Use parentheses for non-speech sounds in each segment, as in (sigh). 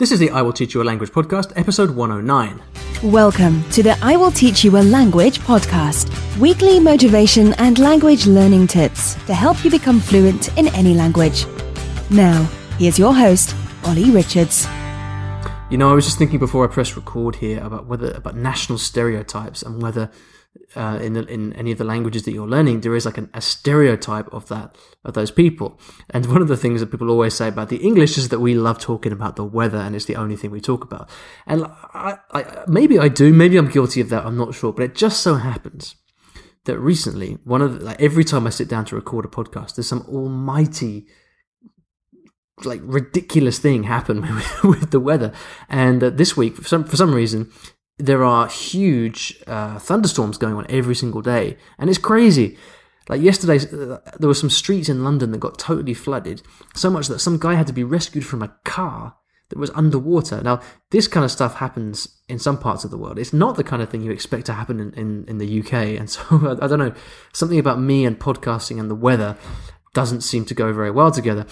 This is the I Will Teach You a Language podcast, episode 109. Welcome to the I Will Teach You a Language podcast, weekly motivation and language learning tips to help you become fluent in any language. Now, here's your host, Olly Richards. You know, I was just thinking before I press record here about whether about national stereotypes and whether uh, in the, in any of the languages that you're learning, there is like an, a stereotype of that of those people. And one of the things that people always say about the English is that we love talking about the weather, and it's the only thing we talk about. And I, I, maybe I do, maybe I'm guilty of that. I'm not sure, but it just so happens that recently, one of the, like every time I sit down to record a podcast, there's some almighty like ridiculous thing happen (laughs) with the weather. And uh, this week, for some for some reason, there are huge uh, thunderstorms going on every single day, and it's crazy. Like yesterday, uh, there were some streets in London that got totally flooded, so much that some guy had to be rescued from a car that was underwater. Now, this kind of stuff happens in some parts of the world. It's not the kind of thing you expect to happen in, in, in the UK. And so, (laughs) I, I don't know, something about me and podcasting and the weather doesn't seem to go very well together.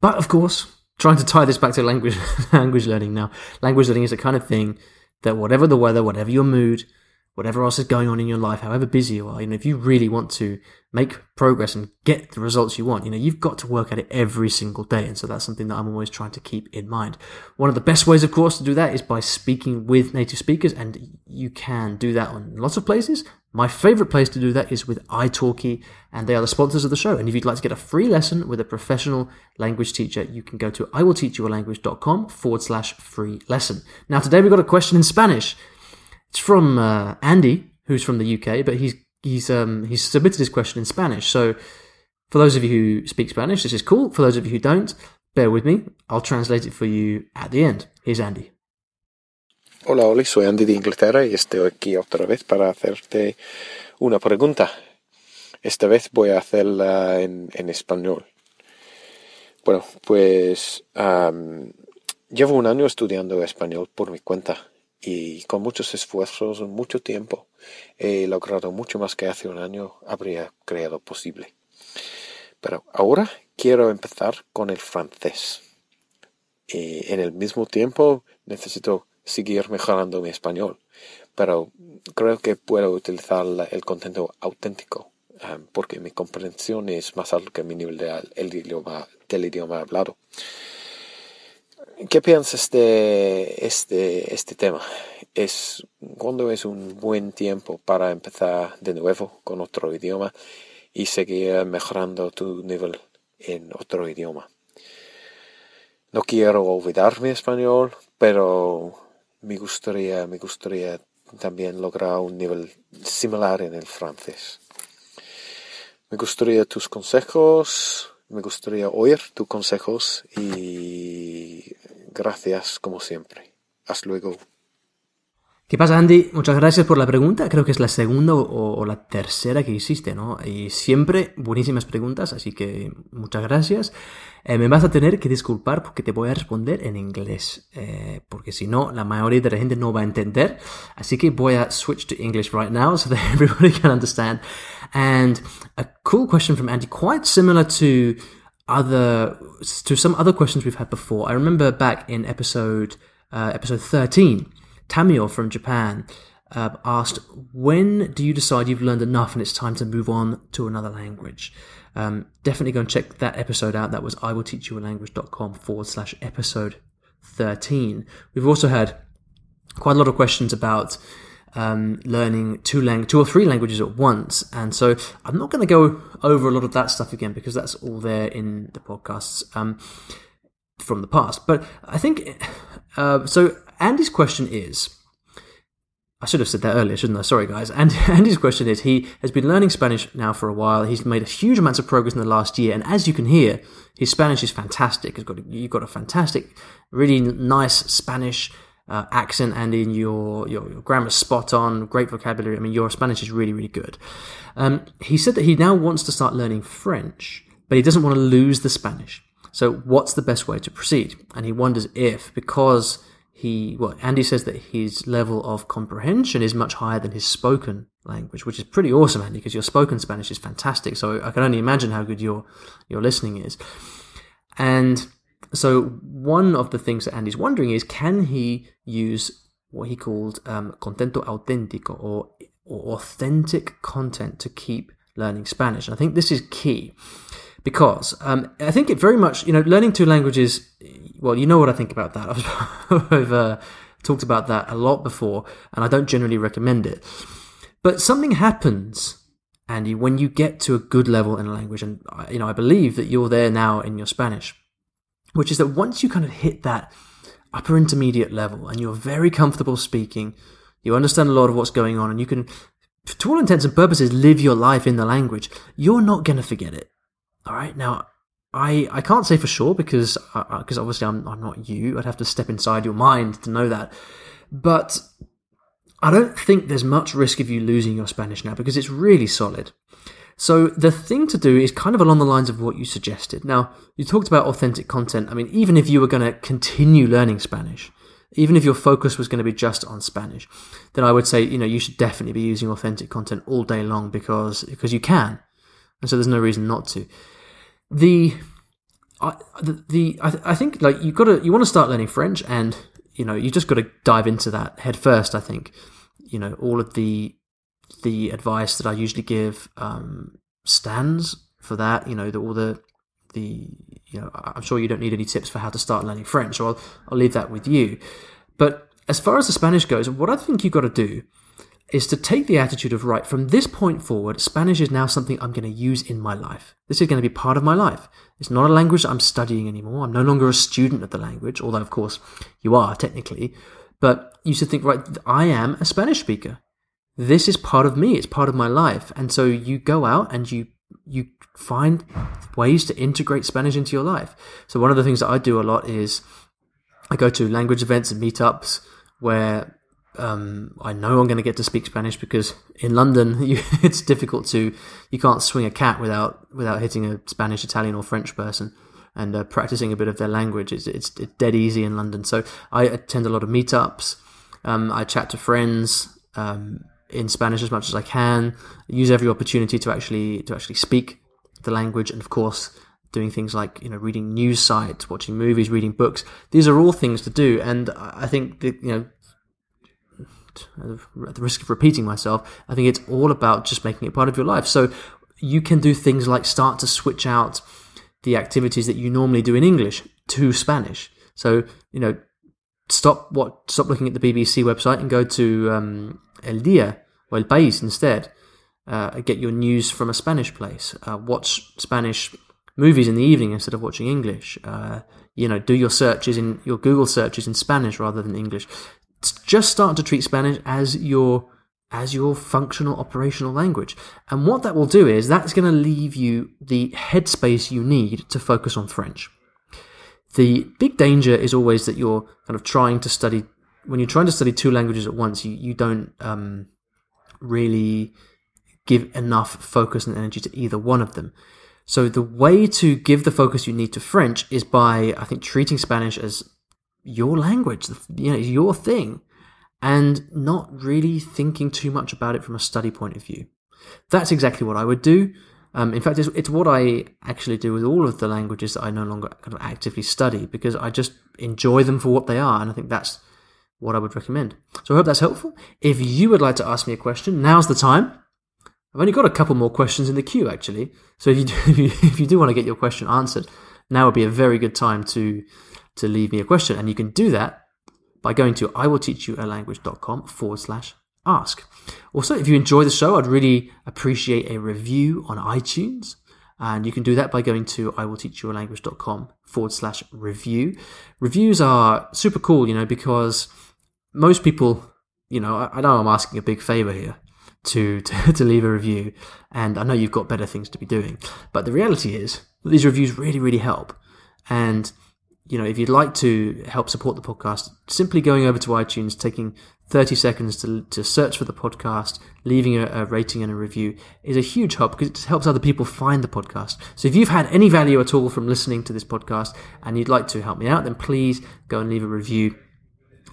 But of course, trying to tie this back to language (laughs) language learning now. Language learning is the kind of thing that whatever the weather, whatever your mood, whatever else is going on in your life, however busy you are, you know, if you really want to make progress and get the results you want, you know, you've got to work at it every single day. And so that's something that I'm always trying to keep in mind. One of the best ways, of course, to do that is by speaking with native speakers. And you can do that on lots of places. My favorite place to do that is with italki, and they are the sponsors of the show. And if you'd like to get a free lesson with a professional language teacher, you can go to iwillteachyoualanguage.com forward slash free lesson. Now, today we've got a question in Spanish. It's from uh, Andy, who's from the UK, but he's he's um, he's submitted his question in Spanish. So, for those of you who speak Spanish, this is cool. For those of you who don't, bear with me. I'll translate it for you at the end. Here's Andy. Hola Oli, soy Andy de Inglaterra y estoy aquí otra vez para hacerte una pregunta. Esta vez voy a hacerla en, español. Bueno, pues llevo un año estudiando español por mi cuenta y con muchos esfuerzos, mucho tiempo, he logrado mucho más que hace un año habría creado posible. Pero ahora quiero empezar con el francés. Y en el mismo tiempo necesito seguir mejorando mi español, pero creo que puedo utilizar el contenido auténtico um, porque mi comprensión es más alta que mi nivel de, idioma, del idioma hablado. ¿Qué piensas de este, este tema? ¿Es cuándo es un buen tiempo para empezar de nuevo con otro idioma y seguir mejorando tu nivel en otro idioma? No quiero olvidar mi español, pero me gustaría, me gustaría también lograr un nivel similar en el francés. Me gustaría tus consejos, me gustaría oír tus consejos y gracias como siempre. Hasta luego. ¿Qué pasa, Andy? Muchas gracias por la pregunta. Creo que es la segunda o, o, la tercera que hiciste, ¿no? Y siempre buenísimas preguntas, así que muchas gracias. Eh, me vas a tener que disculpar porque te voy a responder en inglés, eh, porque si no, la mayoría de la gente no va a entender. Así que voy a switch to English right now so that (laughs) everybody can understand. And a cool question from Andy, quite similar to other to some other questions we've had before. I remember back in episode uh, episode thirteen. Tamio from Japan uh, asked, When do you decide you've learned enough and it's time to move on to another language? Um, definitely go and check that episode out. That was iwillteachyoualanguage.com forward slash episode 13. We've also had quite a lot of questions about um, learning two, lang- two or three languages at once. And so I'm not going to go over a lot of that stuff again because that's all there in the podcasts um, from the past. But I think, uh, so Andy's question is I should have said that earlier, shouldn't I? Sorry, guys. And (laughs) Andy's question is he has been learning Spanish now for a while. He's made a huge amounts of progress in the last year. And as you can hear, his Spanish is fantastic. He's got a, you've got a fantastic, really nice Spanish uh, accent, and in your, your, your grammar spot on, great vocabulary. I mean, your Spanish is really, really good. Um, he said that he now wants to start learning French, but he doesn't want to lose the Spanish. So, what's the best way to proceed? And he wonders if, because he well Andy says that his level of comprehension is much higher than his spoken language, which is pretty awesome, Andy, because your spoken Spanish is fantastic. So I can only imagine how good your your listening is. And so one of the things that Andy's wondering is can he use what he called um, contento auténtico or, or authentic content to keep learning Spanish? And I think this is key because um, I think it very much, you know, learning two languages. Well, you know what I think about that. (laughs) I've uh, talked about that a lot before, and I don't generally recommend it. But something happens, Andy, when you get to a good level in a language, and you know, I believe that you're there now in your Spanish, which is that once you kind of hit that upper intermediate level and you're very comfortable speaking, you understand a lot of what's going on, and you can, to all intents and purposes, live your life in the language. You're not going to forget it. All right. Now, I, I can't say for sure because because uh, uh obviously I'm I'm not you. I'd have to step inside your mind to know that. But I don't think there's much risk of you losing your Spanish now because it's really solid. So the thing to do is kind of along the lines of what you suggested. Now, you talked about authentic content. I mean, even if you were going to continue learning Spanish, even if your focus was going to be just on Spanish, then I would say, you know, you should definitely be using authentic content all day long because because you can. And so there's no reason not to the I, the, the I, I think like you got to you want to start learning French and you know you just got to dive into that head first. I think you know all of the the advice that I usually give um, stands for that. You know the, all the the you know I'm sure you don't need any tips for how to start learning French, so I'll I'll leave that with you. But as far as the Spanish goes, what I think you've got to do is to take the attitude of, right, from this point forward, Spanish is now something I'm going to use in my life. This is going to be part of my life. It's not a language I'm studying anymore. I'm no longer a student of the language, although, of course, you are technically. But you should think, right, I am a Spanish speaker. This is part of me. It's part of my life. And so you go out and you you find ways to integrate Spanish into your life. So one of the things that I do a lot is I go to language events and meetups where um, I know I'm going to get to speak Spanish because in London (laughs) you, it's difficult to you can't swing a cat without without hitting a Spanish, Italian, or French person and uh, practicing a bit of their language. It's, it's, it's dead easy in London. So I attend a lot of meetups. Um, I chat to friends um, in Spanish as much as I can. Use every opportunity to actually to actually speak the language, and of course doing things like you know reading news sites, watching movies, reading books. These are all things to do, and I think that you know at the risk of repeating myself, I think it's all about just making it part of your life. So you can do things like start to switch out the activities that you normally do in English to Spanish. So, you know, stop what stop looking at the BBC website and go to um, El Dia or El País instead. Uh, get your news from a Spanish place. Uh, watch Spanish movies in the evening instead of watching English. Uh, you know, do your searches in your Google searches in Spanish rather than English just start to treat Spanish as your as your functional operational language. And what that will do is that's going to leave you the headspace you need to focus on French. The big danger is always that you're kind of trying to study when you're trying to study two languages at once. You you don't um, really give enough focus and energy to either one of them. So the way to give the focus you need to French is by I think treating Spanish as your language, you know, your thing, and not really thinking too much about it from a study point of view. That's exactly what I would do. Um, in fact, it's, it's what I actually do with all of the languages that I no longer kind of actively study because I just enjoy them for what they are, and I think that's what I would recommend. So I hope that's helpful. If you would like to ask me a question, now's the time. I've only got a couple more questions in the queue actually, so if you do, if (laughs) you, if you do want to get your question answered, now would be a very good time to to leave me a question. And you can do that by going to iwillteachyoualanguage.com forward slash ask. Also, if you enjoy the show, I'd really appreciate a review on iTunes. And you can do that by going to iwillteachyoualanguage.com forward slash review. Reviews are super cool, you know, because most people, you know, I, know I'm asking a big favor here to, (laughs) to, to leave a review. And I know you've got better things to be doing. But the reality is that these reviews really, really help. And you know, if you'd like to help support the podcast, simply going over to iTunes, taking 30 seconds to, to search for the podcast, leaving a, a, rating and a review is a huge help because it helps other people find the podcast. So if you've had any value at all from listening to this podcast and you'd like to help me out, then please go and leave a review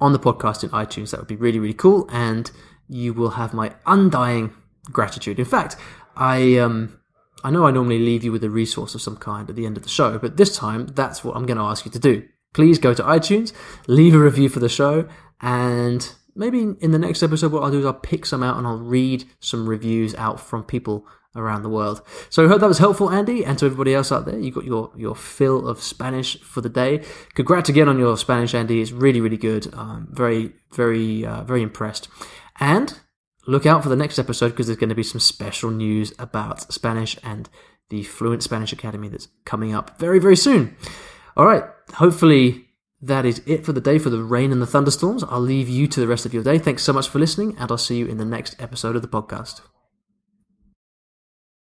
on the podcast in iTunes. That would be really, really cool. And you will have my undying gratitude. In fact, I, um, I know I normally leave you with a resource of some kind at the end of the show, but this time that's what I'm going to ask you to do. Please go to iTunes, leave a review for the show, and maybe in the next episode, what I'll do is I'll pick some out and I'll read some reviews out from people around the world. So I hope that was helpful, Andy, and to everybody else out there. You got your your fill of Spanish for the day. Congrats again on your Spanish, Andy. It's really really good. Very very uh, very impressed. And look out for the next episode because there's going to be some special news about Spanish and the Fluent Spanish Academy that's coming up very very soon. All right, hopefully. That is it for the day for the rain and the thunderstorms. I'll leave you to the rest of your day. Thanks so much for listening, and I'll see you in the next episode of the podcast.